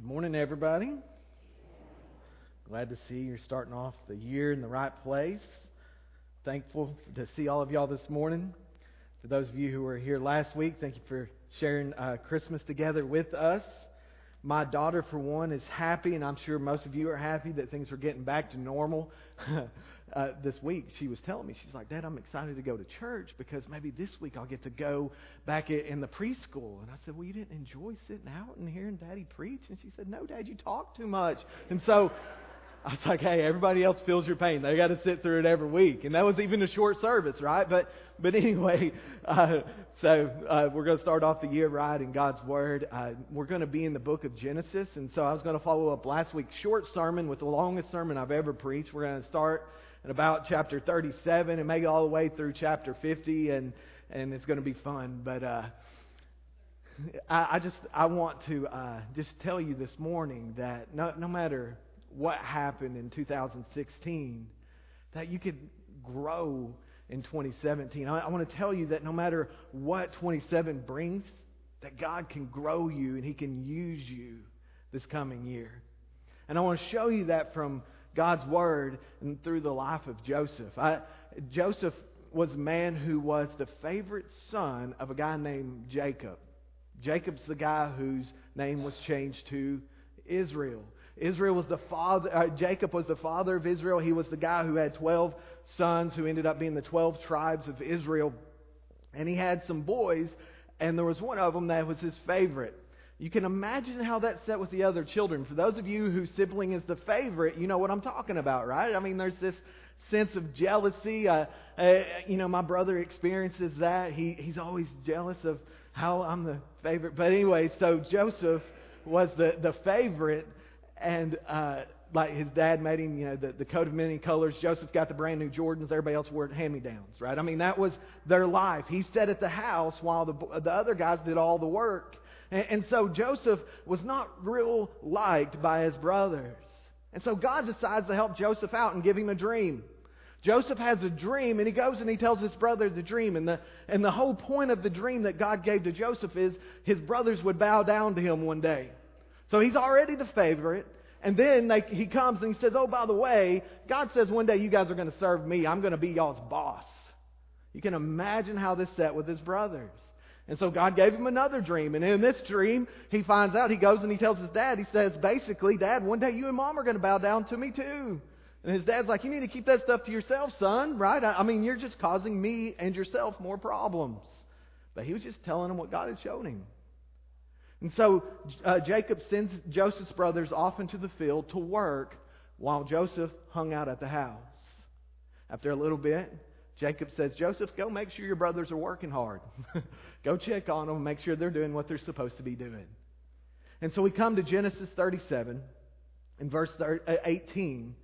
Good morning, everybody. Glad to see you're starting off the year in the right place. Thankful to see all of y'all this morning. For those of you who were here last week, thank you for sharing uh, Christmas together with us. My daughter, for one, is happy, and I'm sure most of you are happy that things are getting back to normal. uh, this week, she was telling me, she's like, Dad, I'm excited to go to church because maybe this week I'll get to go back in the preschool. And I said, Well, you didn't enjoy sitting out and hearing Daddy preach? And she said, No, Dad, you talk too much. And so I was like, hey, everybody else feels your pain. They got to sit through it every week, and that was even a short service, right? But but anyway, uh, so uh, we're going to start off the year right in God's Word. Uh, we're going to be in the book of Genesis, and so I was going to follow up last week's short sermon with the longest sermon I've ever preached. We're going to start at about chapter 37 and maybe all the way through chapter 50, and and it's going to be fun. But uh, I, I just I want to uh, just tell you this morning that no no matter what happened in 2016, that you could grow in 2017. I, I want to tell you that no matter what 27 brings, that God can grow you and He can use you this coming year. And I want to show you that from God's Word and through the life of Joseph. I, Joseph was a man who was the favorite son of a guy named Jacob. Jacob's the guy whose name was changed to Israel. Israel was the father, uh, Jacob was the father of Israel. He was the guy who had 12 sons who ended up being the 12 tribes of Israel. And he had some boys, and there was one of them that was his favorite. You can imagine how that set with the other children. For those of you whose sibling is the favorite, you know what I'm talking about, right? I mean, there's this sense of jealousy. Uh, uh, you know, my brother experiences that. He, he's always jealous of how I'm the favorite. But anyway, so Joseph was the, the favorite and uh, like his dad made him, you know, the, the coat of many colors. Joseph got the brand new Jordans. Everybody else wore hand-me-downs, right? I mean, that was their life. He sat at the house while the the other guys did all the work, and, and so Joseph was not real liked by his brothers. And so God decides to help Joseph out and give him a dream. Joseph has a dream, and he goes and he tells his brother the dream. And the, and the whole point of the dream that God gave to Joseph is his brothers would bow down to him one day. So he's already the favorite. And then they, he comes and he says, Oh, by the way, God says one day you guys are going to serve me. I'm going to be y'all's boss. You can imagine how this set with his brothers. And so God gave him another dream. And in this dream, he finds out, he goes and he tells his dad, he says, basically, Dad, one day you and mom are going to bow down to me too. And his dad's like, You need to keep that stuff to yourself, son, right? I mean, you're just causing me and yourself more problems. But he was just telling him what God had shown him. And so uh, Jacob sends Joseph's brothers off into the field to work while Joseph hung out at the house. After a little bit, Jacob says, Joseph, go make sure your brothers are working hard. go check on them, make sure they're doing what they're supposed to be doing. And so we come to Genesis 37 in verse uh, 18.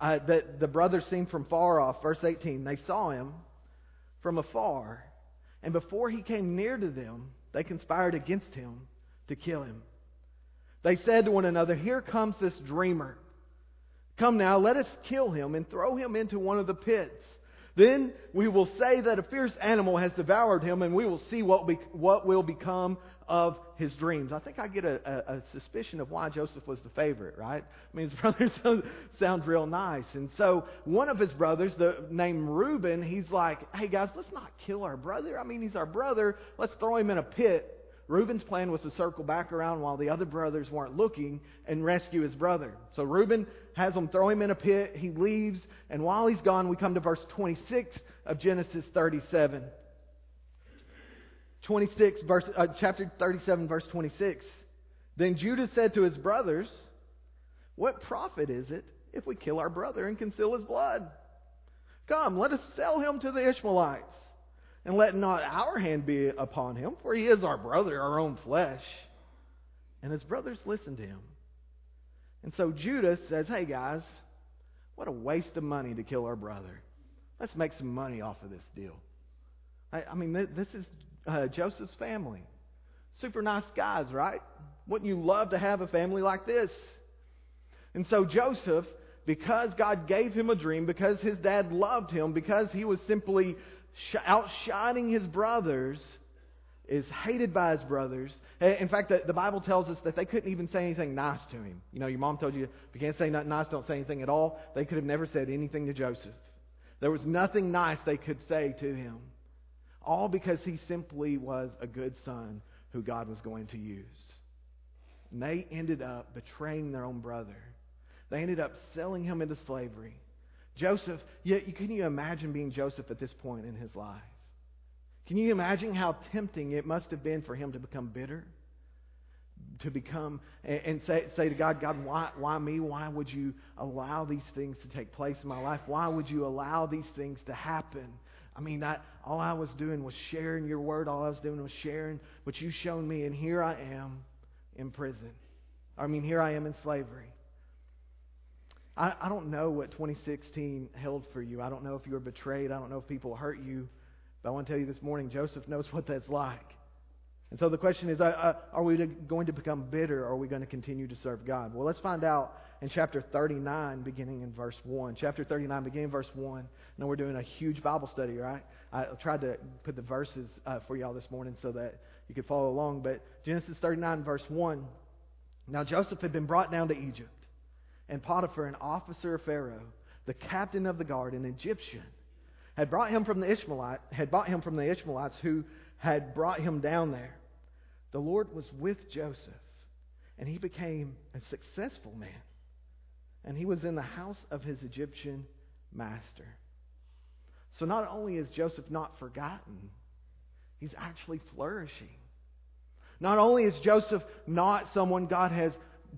Uh, that the brothers seen from far off. Verse 18, they saw him from afar, and before he came near to them, they conspired against him to kill him. They said to one another, Here comes this dreamer. Come now, let us kill him and throw him into one of the pits. Then we will say that a fierce animal has devoured him, and we will see what, be, what will become of his dreams. I think I get a, a, a, suspicion of why Joseph was the favorite, right? I mean, his brother sounds, real nice. And so one of his brothers, the, named Reuben, he's like, hey guys, let's not kill our brother. I mean, he's our brother. Let's throw him in a pit Reuben's plan was to circle back around while the other brothers weren't looking and rescue his brother. So Reuben has them throw him in a pit. He leaves, and while he's gone, we come to verse 26 of Genesis 37. 26, verse, uh, chapter 37, verse 26. Then Judah said to his brothers, What profit is it if we kill our brother and conceal his blood? Come, let us sell him to the Ishmaelites and let not our hand be upon him, for he is our brother, our own flesh. And his brothers listened to him. And so Judah says, Hey guys, what a waste of money to kill our brother. Let's make some money off of this deal. I, I mean, this is uh, Joseph's family. Super nice guys, right? Wouldn't you love to have a family like this? And so Joseph, because God gave him a dream, because his dad loved him, because he was simply outshining his brothers, is hated by his brothers. In fact, the, the, Bible tells us that they couldn't even say anything nice to him. You know, your mom told you, if you can't say nothing nice, don't say anything at all. They could have never said anything to Joseph. There was nothing nice they could say to him. All because he simply was a good son who God was going to use. And they ended up betraying their own brother. They ended up selling him into slavery. Joseph, yet can you imagine being Joseph at this point in his life? Can you imagine how tempting it must have been for him to become bitter? To become and say, say to God, God, why, why me? Why would you allow these things to take place in my life? Why would you allow these things to happen? I mean, I, all I was doing was sharing your word. All I was doing was sharing what you shown me. And here I am in prison. I mean, here I am in slavery. I, I don't know what 2016 held for you. I don't know if you were betrayed. I don't know if people hurt you. But I want to tell you this morning, Joseph knows what that's like. And so the question is, uh, uh, are we going to become bitter or are we going to continue to serve God? Well, let's find out in chapter 39, beginning in verse 1. Chapter 39, beginning in verse 1. Now we're doing a huge Bible study, right? I tried to put the verses uh, for y'all this morning so that you could follow along. But Genesis 39, verse 1. Now Joseph had been brought down to Egypt, and Potiphar, an officer of Pharaoh, the captain of the guard, an Egyptian, had brought him from the Ishmaelite, had bought him from the Ishmaelites who had brought him down there. The Lord was with Joseph, and he became a successful man. And he was in the house of his Egyptian master. So not only is Joseph not forgotten, he's actually flourishing. Not only is Joseph not someone God has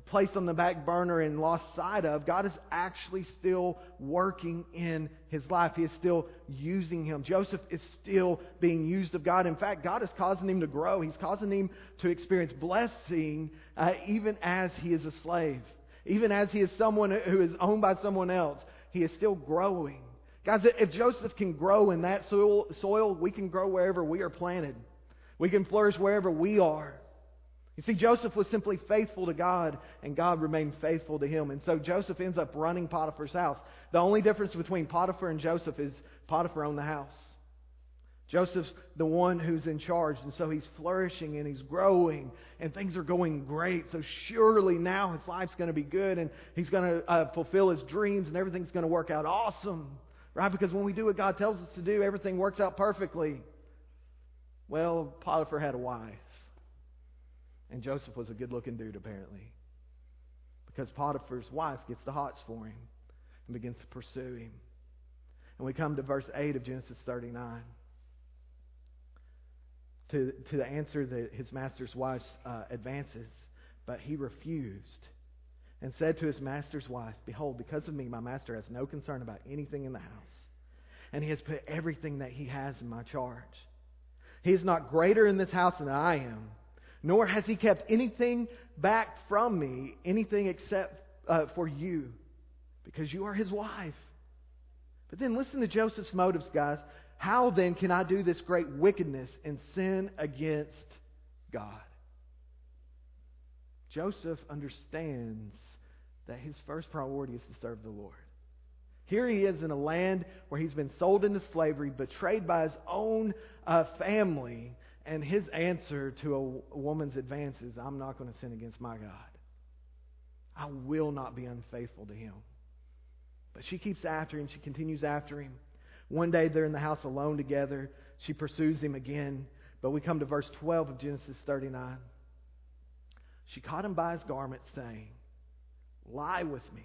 placed on the back burner and lost sight of, God is actually still working in his life. He is still using him. Joseph is still being used of God. In fact, God is causing him to grow. He's causing him to experience blessing uh, even as he is a slave. Even as he is someone who is owned by someone else, he is still growing. Guys, if Joseph can grow in that soil, soil, we can grow wherever we are planted. We can flourish wherever we are. You see, Joseph was simply faithful to God, and God remained faithful to him. And so Joseph ends up running Potiphar's house. The only difference between Potiphar and Joseph is Potiphar owned the house. Joseph's the one who's in charge, and so he's flourishing and he's growing, and things are going great. So surely now his life's going to be good, and he's going to uh, fulfill his dreams, and everything's going to work out awesome, right? Because when we do what God tells us to do, everything works out perfectly. Well, Potiphar had a wife. And Joseph was a good looking dude, apparently. Because Potiphar's wife gets the hots for him and begins to pursue him. And we come to verse 8 of Genesis 39. To, to answer that his master's wife uh, advances, but he refused and said to his master's wife, Behold, because of me, my master has no concern about anything in the house, and he has put everything that he has in my charge. He is not greater in this house than I am nor has he kept anything back from me, anything except uh, for you, because you are his wife. But then listen to Joseph's motives, guys. How then can I do this great wickedness and sin against God? Joseph understands that his first priority is to serve the Lord. Here he is in a land where he's been sold into slavery, betrayed by his own uh, family, and his answer to a woman's advance is, I'm not going to sin against my God. I will not be unfaithful to him. But she keeps after him. She continues after him. One day they're in the house alone together. She pursues him again. But we come to verse 12 of Genesis 39. She caught him by his garment, saying, Lie with me.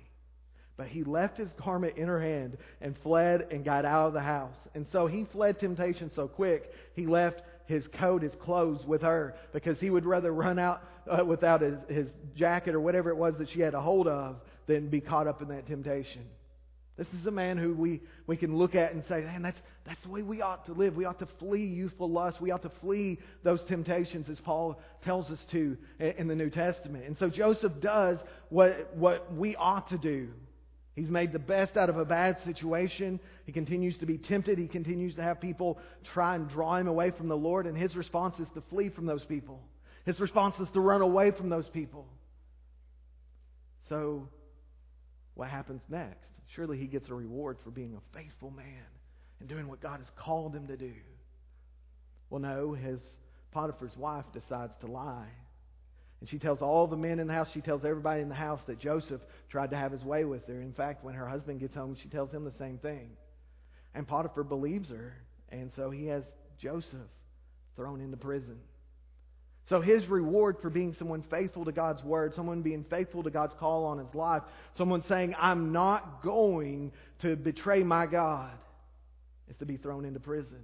But he left his garment in her hand and fled and got out of the house. And so he fled temptation so quick, he left his coat, his clothes with her because he would rather run out uh, without his, his jacket or whatever it was that she had a hold of than be caught up in that temptation. This is a man who we, we can look at and say, man, that's, that's the way we ought to live. We ought to flee youthful lust. We ought to flee those temptations, as Paul tells us to in the New Testament. And so Joseph does what, what we ought to do. He's made the best out of a bad situation. He continues to be tempted. He continues to have people try and draw him away from the Lord, and his response is to flee from those people. His response is to run away from those people. So, what happens next? Surely he gets a reward for being a faithful man and doing what God has called him to do. Well, no, his Potiphar's wife decides to lie. And she tells all the men in the house, she tells everybody in the house that Joseph tried to have his way with her. In fact, when her husband gets home, she tells him the same thing. And Potiphar believes her, and so he has Joseph thrown into prison. So his reward for being someone faithful to God's word, someone being faithful to God's call on his life, someone saying, I'm not going to betray my God, is to be thrown into prison.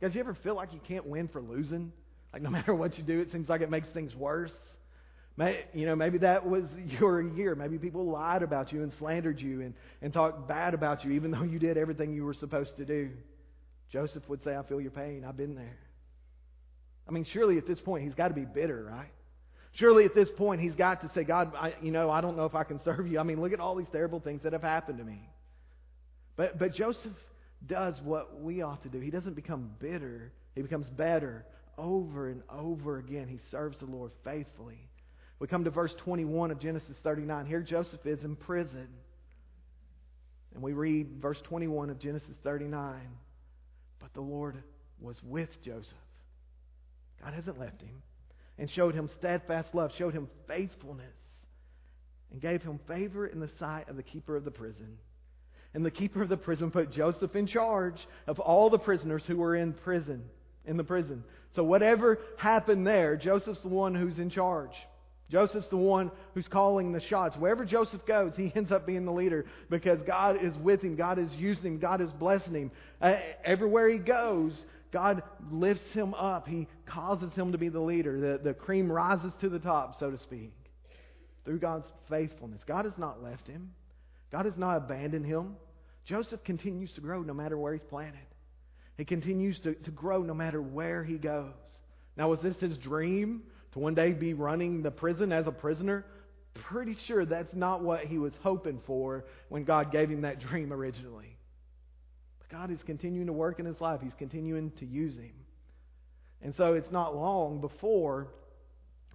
Guys, you ever feel like you can't win for losing? Like no matter what you do, it seems like it makes things worse. May, you know, maybe that was your year. Maybe people lied about you and slandered you and, and talked bad about you, even though you did everything you were supposed to do. Joseph would say, I feel your pain. I've been there. I mean, surely at this point he's got to be bitter, right? Surely at this point he's got to say, God, I, you know, I don't know if I can serve you. I mean, look at all these terrible things that have happened to me. But, but Joseph does what we ought to do. He doesn't become bitter, he becomes better over and over again. He serves the Lord faithfully. We come to verse 21 of Genesis 39. Here Joseph is in prison. And we read verse 21 of Genesis 39. But the Lord was with Joseph God hasn't left him. And showed him steadfast love, showed him faithfulness, and gave him favor in the sight of the keeper of the prison. And the keeper of the prison put Joseph in charge of all the prisoners who were in prison, in the prison. So whatever happened there, Joseph's the one who's in charge. Joseph's the one who's calling the shots. Wherever Joseph goes, he ends up being the leader because God is with him. God is using him. God is blessing him. Uh, everywhere he goes, God lifts him up. He causes him to be the leader. The, the cream rises to the top, so to speak, through God's faithfulness. God has not left him, God has not abandoned him. Joseph continues to grow no matter where he's planted. He continues to, to grow no matter where he goes. Now, was this his dream to one day be running the prison as a prisoner? Pretty sure that's not what he was hoping for when God gave him that dream originally. But God is continuing to work in his life. He's continuing to use him. And so it's not long before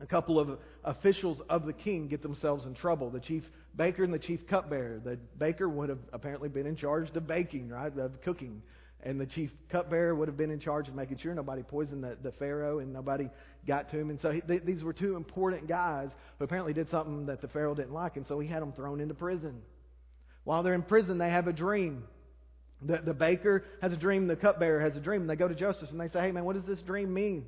a couple of officials of the king get themselves in trouble. The chief baker and the chief cupbearer. The baker would have apparently been in charge of baking, right, of cooking. And the chief cupbearer would have been in charge of making sure nobody poisoned the, the Pharaoh and nobody got to him. And so he, they, these were two important guys who apparently did something that the Pharaoh didn't like. And so he had them thrown into prison. While they're in prison, they have a dream. The, the baker has a dream, the cupbearer has a dream, and they go to Joseph and they say, Hey, man, what does this dream mean?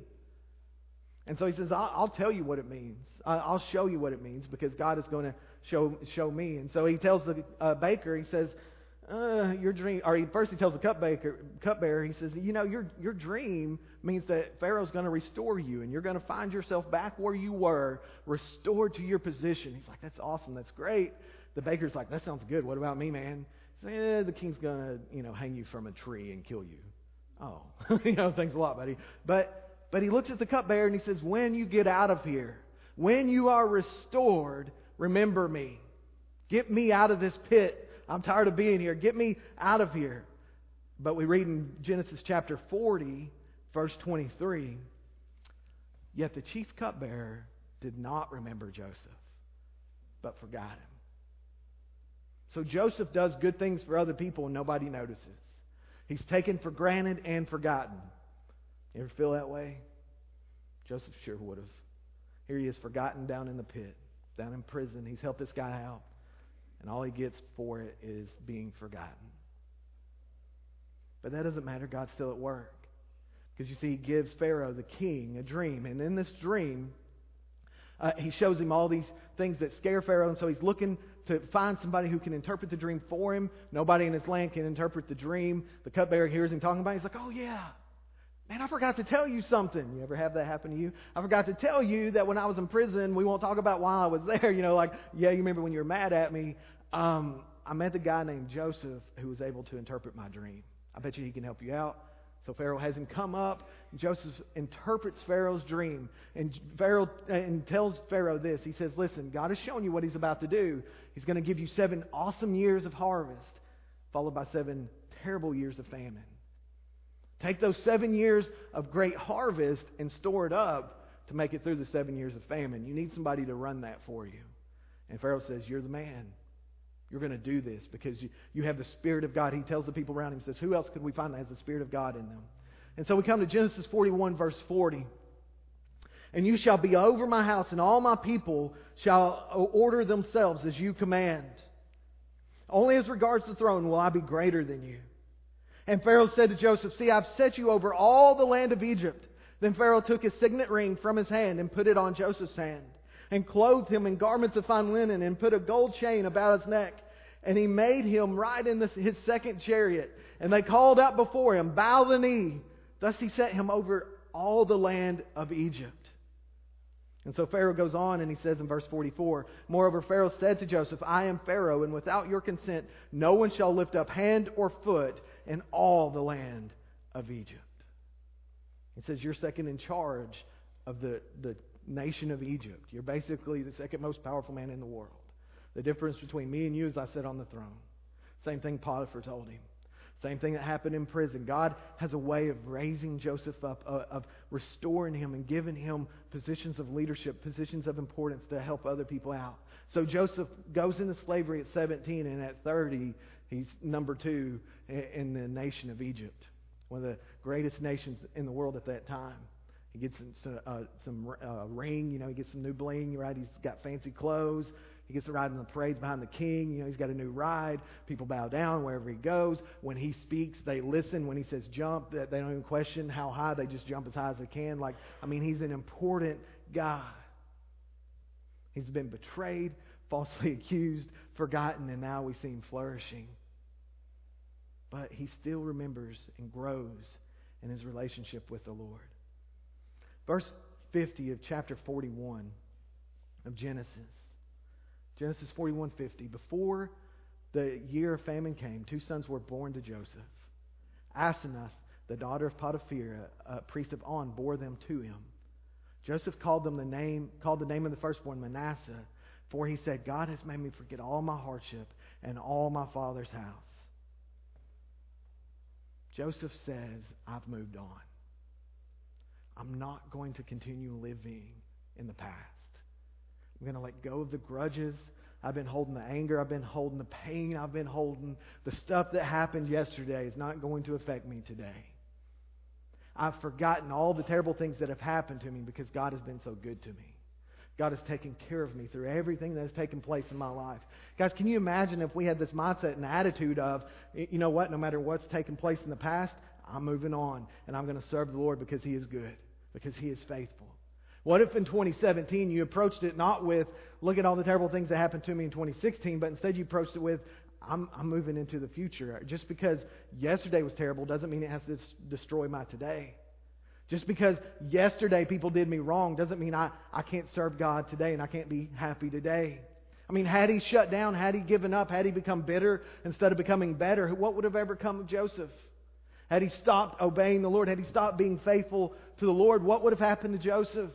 And so he says, I'll, I'll tell you what it means. I'll show you what it means because God is going to show, show me. And so he tells the uh, baker, he says, uh, your dream, or he, first he tells the cupbearer, cupbearer, he says, you know, your, your dream means that Pharaoh's going to restore you and you're going to find yourself back where you were, restored to your position. He's like, that's awesome, that's great. The baker's like, that sounds good. What about me, man? eh, the king's going to, you know, hang you from a tree and kill you. Oh, you know, thanks a lot, buddy. But, but he looks at the cupbearer and he says, when you get out of here, when you are restored, remember me. Get me out of this pit. I'm tired of being here. Get me out of here. But we read in Genesis chapter 40, verse 23, yet the chief cupbearer did not remember Joseph, but forgot him. So Joseph does good things for other people and nobody notices. He's taken for granted and forgotten. You ever feel that way? Joseph sure would have. Here he is forgotten down in the pit, down in prison. He's helped this guy out. And all he gets for it is being forgotten. But that doesn't matter. God's still at work. Because you see, he gives Pharaoh, the king, a dream. And in this dream, uh, he shows him all these things that scare Pharaoh. And so he's looking to find somebody who can interpret the dream for him. Nobody in his land can interpret the dream. The cupbearer hears him talking about it. He's like, oh, yeah. Man, I forgot to tell you something. You ever have that happen to you? I forgot to tell you that when I was in prison, we won't talk about why I was there. You know, like, yeah, you remember when you were mad at me. Um, I met the guy named Joseph who was able to interpret my dream. I bet you he can help you out. So Pharaoh has him come up. Joseph interprets Pharaoh's dream. And Pharaoh and tells Pharaoh this. He says, Listen, God has shown you what he's about to do. He's going to give you seven awesome years of harvest, followed by seven terrible years of famine. Take those seven years of great harvest and store it up to make it through the seven years of famine. You need somebody to run that for you. And Pharaoh says, You're the man. You're going to do this because you, you have the Spirit of God. He tells the people around him, says, Who else could we find that has the Spirit of God in them? And so we come to Genesis 41, verse 40. And you shall be over my house, and all my people shall order themselves as you command. Only as regards the throne will I be greater than you. And Pharaoh said to Joseph, See, I've set you over all the land of Egypt. Then Pharaoh took his signet ring from his hand and put it on Joseph's hand, and clothed him in garments of fine linen, and put a gold chain about his neck. And he made him ride in his second chariot. And they called out before him, Bow the knee. Thus he set him over all the land of Egypt. And so Pharaoh goes on and he says in verse 44 Moreover, Pharaoh said to Joseph, I am Pharaoh, and without your consent, no one shall lift up hand or foot in all the land of Egypt. He says, You're second in charge of the, the nation of Egypt. You're basically the second most powerful man in the world. The difference between me and you is I sit on the throne. Same thing Potiphar told him. Same thing that happened in prison. God has a way of raising Joseph up, uh, of restoring him and giving him positions of leadership, positions of importance to help other people out. So Joseph goes into slavery at 17, and at 30, he's number two in the nation of Egypt, one of the greatest nations in the world at that time. He gets some, uh, some uh, ring, you know, he gets some new bling, right? He's got fancy clothes. He gets to ride in the parades behind the king. You know, he's got a new ride. People bow down wherever he goes. When he speaks, they listen. When he says jump, they don't even question how high. They just jump as high as they can. Like, I mean, he's an important guy. He's been betrayed, falsely accused, forgotten, and now we see him flourishing. But he still remembers and grows in his relationship with the Lord. Verse 50 of chapter 41 of Genesis. Genesis 41:50. Before the year of famine came, two sons were born to Joseph. Asenath, the daughter of Potiphar, a priest of On, bore them to him. Joseph called them the name called the name of the firstborn Manasseh, for he said, God has made me forget all my hardship and all my father's house. Joseph says, I've moved on. I'm not going to continue living in the past. I'm going to let go of the grudges. I've been holding the anger. I've been holding the pain. I've been holding the stuff that happened yesterday is not going to affect me today. I've forgotten all the terrible things that have happened to me because God has been so good to me. God has taken care of me through everything that has taken place in my life. Guys, can you imagine if we had this mindset and attitude of, you know what, no matter what's taken place in the past, I'm moving on and I'm going to serve the Lord because He is good, because He is faithful. What if in 2017 you approached it not with, look at all the terrible things that happened to me in 2016, but instead you approached it with, I'm, I'm moving into the future. Just because yesterday was terrible doesn't mean it has to destroy my today. Just because yesterday people did me wrong doesn't mean I, I can't serve God today and I can't be happy today. I mean, had he shut down, had he given up, had he become bitter instead of becoming better, what would have ever come of Joseph? Had he stopped obeying the Lord, had he stopped being faithful to the Lord, what would have happened to Joseph?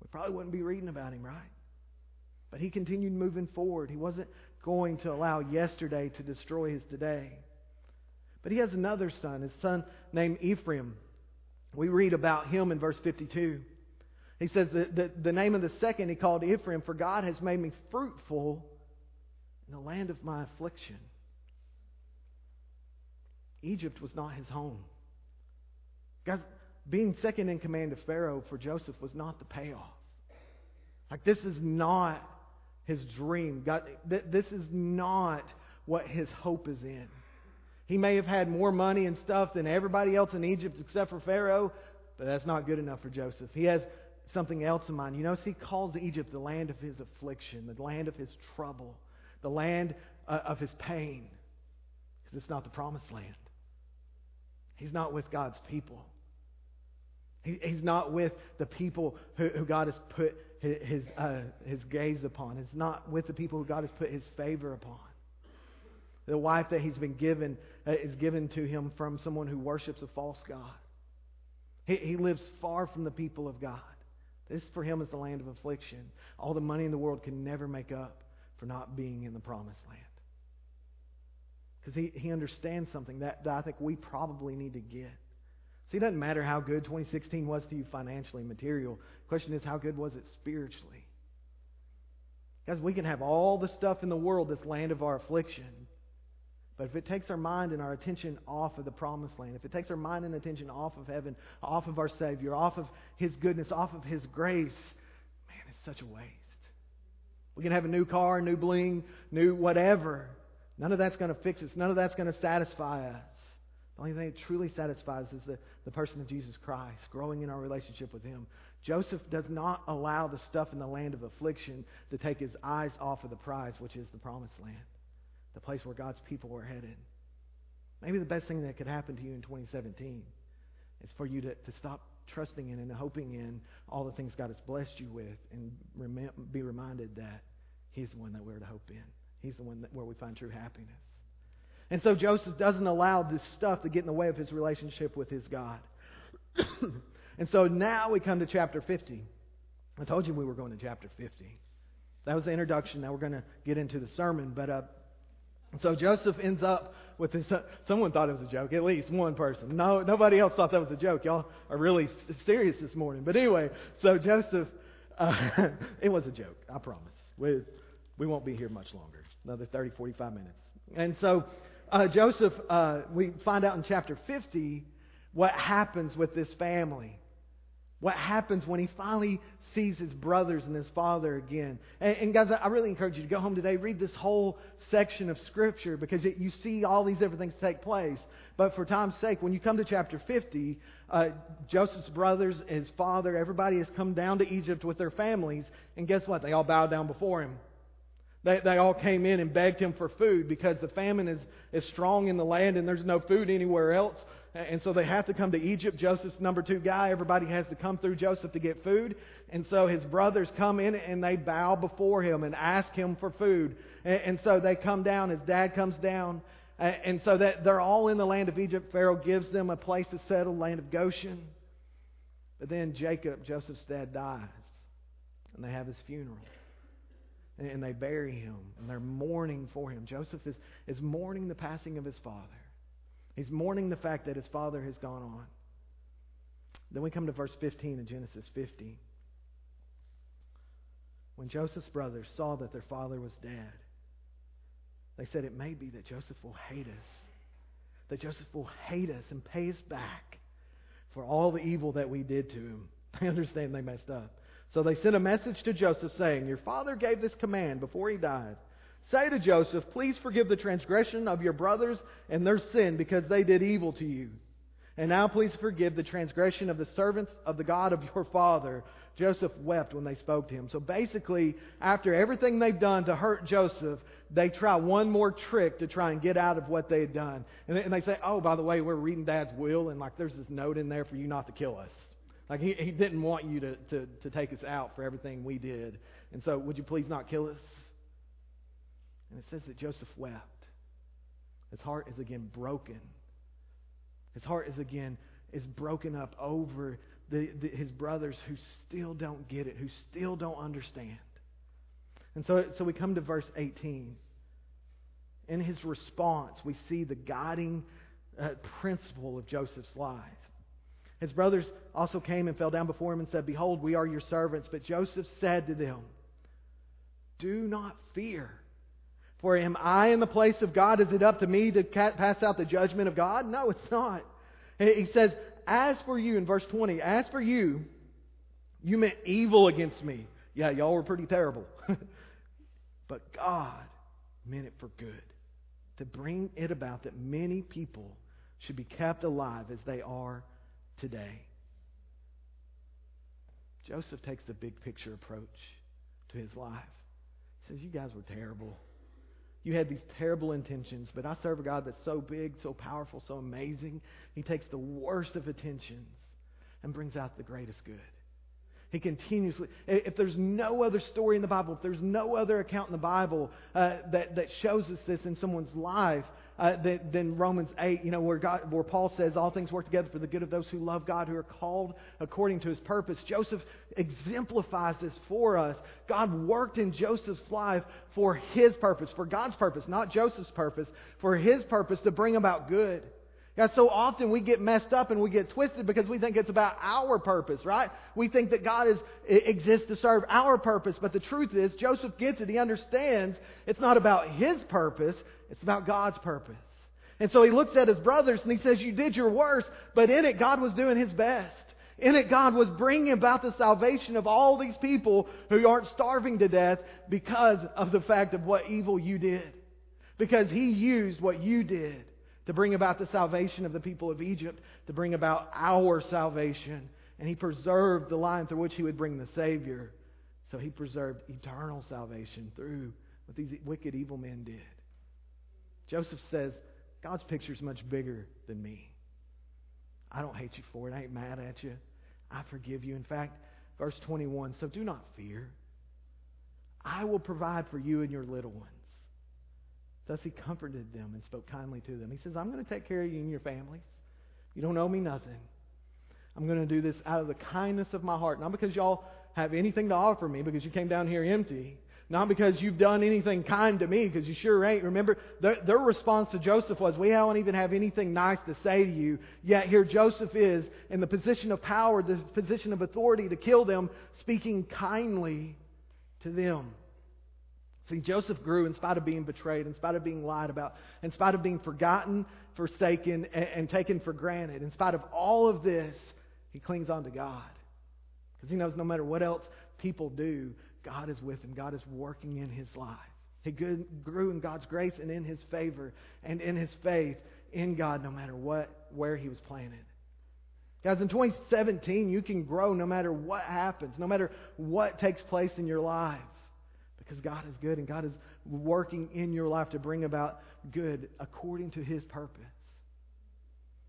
We probably wouldn't be reading about him, right? But he continued moving forward. He wasn't going to allow yesterday to destroy his today. But he has another son, his son named Ephraim. We read about him in verse 52. He says that the, the name of the second he called Ephraim, for God has made me fruitful in the land of my affliction. Egypt was not his home. God, being second in command of Pharaoh for Joseph was not the payoff. Like, this is not his dream. God, th- this is not what his hope is in. He may have had more money and stuff than everybody else in Egypt except for Pharaoh, but that's not good enough for Joseph. He has something else in mind. You notice he calls Egypt the land of his affliction, the land of his trouble, the land uh, of his pain, because it's not the promised land. He's not with God's people. He, he's not with the people who, who God has put his, his, uh, his gaze upon. He's not with the people who God has put his favor upon. The wife that he's been given uh, is given to him from someone who worships a false God. He, he lives far from the people of God. This for him is the land of affliction. All the money in the world can never make up for not being in the promised land. Because he, he understands something that, that I think we probably need to get. See, it doesn't matter how good 2016 was to you financially, material. The question is, how good was it spiritually? Guys, we can have all the stuff in the world, this land of our affliction. But if it takes our mind and our attention off of the promised land, if it takes our mind and attention off of heaven, off of our Savior, off of His goodness, off of His grace, man, it's such a waste. We can have a new car, new bling, new whatever. None of that's going to fix us. None of that's going to satisfy us. The only thing that truly satisfies is the, the person of Jesus Christ, growing in our relationship with Him. Joseph does not allow the stuff in the land of affliction to take his eyes off of the prize, which is the promised land the place where God's people are headed. Maybe the best thing that could happen to you in 2017 is for you to, to stop trusting in and hoping in all the things God has blessed you with and rem- be reminded that He's the one that we're to hope in. He's the one that, where we find true happiness. And so Joseph doesn't allow this stuff to get in the way of his relationship with his God. and so now we come to chapter 50. I told you we were going to chapter 50. That was the introduction. Now we're going to get into the sermon. But uh, so Joseph ends up with this. Uh, someone thought it was a joke, at least one person. No, nobody else thought that was a joke. Y'all are really serious this morning. But anyway, so Joseph, uh, it was a joke. I promise. We we won't be here much longer. Another 30, 45 minutes. And so uh, Joseph, uh, we find out in chapter 50 what happens with this family. What happens when he finally sees his brothers and his father again. And, and, guys, I really encourage you to go home today, read this whole section of Scripture because it, you see all these different things take place. But for time's sake, when you come to chapter 50, uh, Joseph's brothers, his father, everybody has come down to Egypt with their families. And guess what? They all bowed down before him. They, they all came in and begged him for food because the famine is, is strong in the land and there's no food anywhere else. And so they have to come to Egypt. Joseph's number two guy. Everybody has to come through Joseph to get food. And so his brothers come in and they bow before him and ask him for food. And, so they come down. His dad comes down. And so that they're all in the land of Egypt. Pharaoh gives them a place to settle, land of Goshen. But then Jacob, Joseph's dad, dies. And they have his funeral. And they bury him. And they're mourning for him. Joseph is, is mourning the passing of his father. He's mourning the fact that his father has gone on. Then we come to verse 15 in Genesis 50. When Joseph's brothers saw that their father was dead, they said, It may be that Joseph will hate us, that Joseph will hate us and pay us back for all the evil that we did to him. They understand they messed up. So they sent a message to Joseph saying, Your father gave this command before he died Say to Joseph, Please forgive the transgression of your brothers and their sin because they did evil to you. And now please forgive the transgression of the servants of the God of your father. Joseph wept when they spoke to him. So basically, after everything they've done to hurt Joseph, they try one more trick to try and get out of what they had done. And they say, Oh, by the way, we're reading Dad's will, and like there's this note in there for you not to kill us. Like he, he didn't want you to, to, to take us out for everything we did. And so would you please not kill us? And it says that Joseph wept. His heart is again broken. His heart is again is broken up over the, the, his brothers who still don't get it, who still don't understand. And so, so we come to verse 18. In his response, we see the guiding uh, principle of Joseph's life. His brothers also came and fell down before him and said, Behold, we are your servants. But Joseph said to them, Do not fear. For am I in the place of God? Is it up to me to pass out the judgment of God? No, it's not. He says, As for you, in verse 20, as for you, you meant evil against me. Yeah, y'all were pretty terrible. but God meant it for good, to bring it about that many people should be kept alive as they are today. Joseph takes the big picture approach to his life. He says, You guys were terrible. You had these terrible intentions, but I serve a God that's so big, so powerful, so amazing. He takes the worst of intentions and brings out the greatest good. He continuously, if there's no other story in the Bible, if there's no other account in the Bible uh, that, that shows us this in someone's life, uh, than, than Romans 8, you know, where, God, where Paul says all things work together for the good of those who love God, who are called according to his purpose. Joseph exemplifies this for us. God worked in Joseph's life for his purpose, for God's purpose, not Joseph's purpose, for his purpose to bring about good. God, so often we get messed up and we get twisted because we think it's about our purpose, right? We think that God is, exists to serve our purpose, but the truth is, Joseph gets it. He understands it's not about his purpose, it's about God's purpose. And so he looks at his brothers and he says, You did your worst, but in it, God was doing his best. In it, God was bringing about the salvation of all these people who aren't starving to death because of the fact of what evil you did. Because he used what you did to bring about the salvation of the people of Egypt, to bring about our salvation. And he preserved the line through which he would bring the Savior. So he preserved eternal salvation through what these wicked, evil men did. Joseph says, God's picture is much bigger than me. I don't hate you for it. I ain't mad at you. I forgive you. In fact, verse 21 so do not fear. I will provide for you and your little ones. Thus he comforted them and spoke kindly to them. He says, I'm going to take care of you and your families. You don't owe me nothing. I'm going to do this out of the kindness of my heart. Not because y'all have anything to offer me, because you came down here empty. Not because you've done anything kind to me, because you sure ain't. Remember, their, their response to Joseph was, We don't even have anything nice to say to you. Yet here Joseph is in the position of power, the position of authority to kill them, speaking kindly to them. See, Joseph grew in spite of being betrayed, in spite of being lied about, in spite of being forgotten, forsaken, and, and taken for granted. In spite of all of this, he clings on to God. Because he knows no matter what else people do, God is with him. God is working in his life. He grew in God's grace and in his favor and in his faith in God no matter what, where he was planted. Guys, in 2017, you can grow no matter what happens, no matter what takes place in your life because God is good and God is working in your life to bring about good according to his purpose.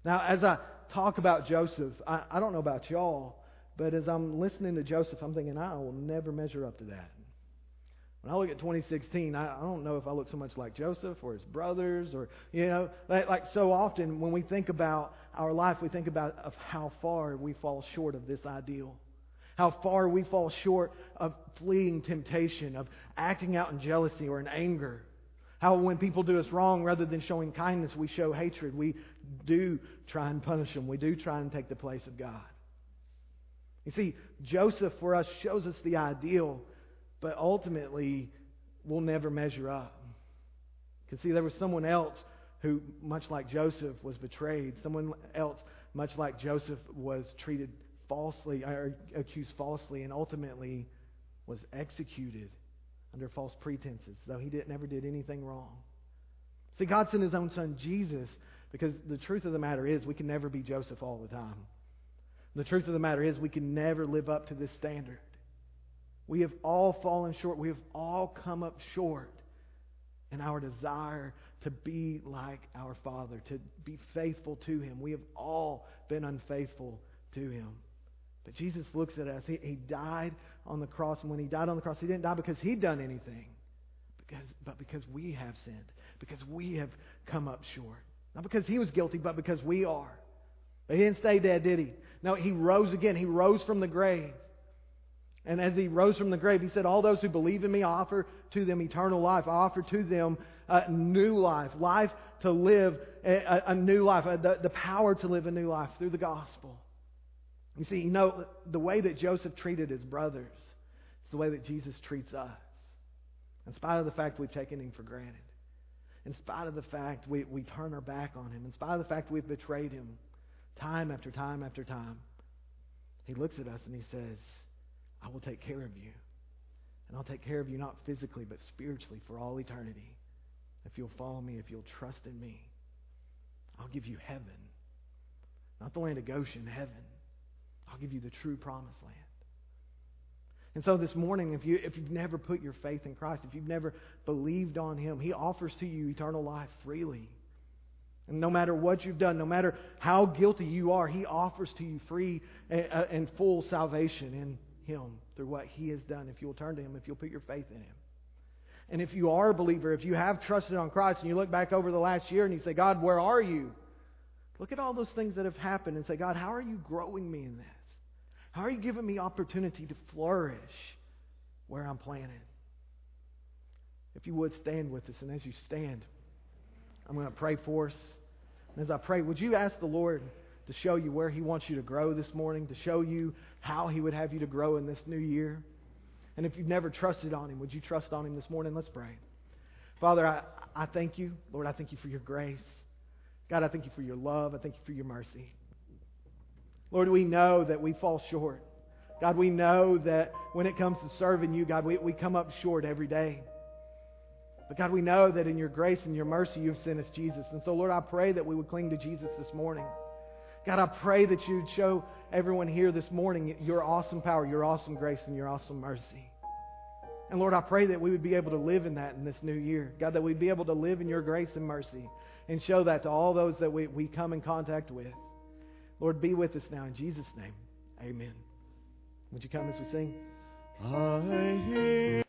Now, as I talk about Joseph, I, I don't know about y'all, but as I'm listening to Joseph, I'm thinking, I will never measure up to that. When I look at 2016, I, I don't know if I look so much like Joseph or his brothers or, you know, like, like so often when we think about our life, we think about of how far we fall short of this ideal how far we fall short of fleeing temptation, of acting out in jealousy or in anger. How when people do us wrong, rather than showing kindness, we show hatred. We do try and punish them. We do try and take the place of God. You see, Joseph for us shows us the ideal, but ultimately we'll never measure up. Because see, there was someone else who, much like Joseph, was betrayed. Someone else, much like Joseph, was treated falsely, or accused falsely, and ultimately was executed under false pretenses, though he did, never did anything wrong. See, God sent his own son, Jesus, because the truth of the matter is we can never be Joseph all the time. The truth of the matter is we can never live up to this standard. We have all fallen short. We have all come up short in our desire to be like our Father, to be faithful to Him. We have all been unfaithful to Him. But Jesus looks at us. He, he died on the cross. And when he died on the cross, he didn't die because he'd done anything, because, but because we have sinned, because we have come up short. Not because he was guilty, but because we are. But he didn't stay dead, did he? No, he rose again. He rose from the grave. And as he rose from the grave, he said, All those who believe in me, I offer to them eternal life. I offer to them a new life, life to live a, a new life, the, the power to live a new life through the gospel. You see, you know, the way that Joseph treated his brothers is the way that Jesus treats us. In spite of the fact we've taken him for granted. In spite of the fact we, we turn our back on him. In spite of the fact we've betrayed him time after time after time. He looks at us and he says, I will take care of you. And I'll take care of you not physically, but spiritually for all eternity. If you'll follow me, if you'll trust in me, I'll give you heaven. Not the land of Goshen, heaven. I'll give you the true promised land. And so this morning, if, you, if you've never put your faith in Christ, if you've never believed on Him, He offers to you eternal life freely. And no matter what you've done, no matter how guilty you are, He offers to you free eh, eh, and full salvation in Him through what He has done if you'll turn to Him, if you'll put your faith in Him. And if you are a believer, if you have trusted on Christ and you look back over the last year and you say, God, where are you? Look at all those things that have happened and say, God, how are you growing me in this? How are you giving me opportunity to flourish where I'm planted? If you would stand with us, and as you stand, I'm going to pray for us. And as I pray, would you ask the Lord to show you where He wants you to grow this morning, to show you how He would have you to grow in this new year? And if you've never trusted on Him, would you trust on Him this morning? Let's pray. Father, I, I thank you. Lord, I thank you for your grace. God, I thank you for your love. I thank you for your mercy. Lord, we know that we fall short. God, we know that when it comes to serving you, God, we, we come up short every day. But God, we know that in your grace and your mercy, you've sent us Jesus. And so, Lord, I pray that we would cling to Jesus this morning. God, I pray that you'd show everyone here this morning your awesome power, your awesome grace, and your awesome mercy. And Lord, I pray that we would be able to live in that in this new year. God, that we'd be able to live in your grace and mercy and show that to all those that we, we come in contact with. Lord, be with us now in Jesus' name. Amen. Would you come as we sing? I hear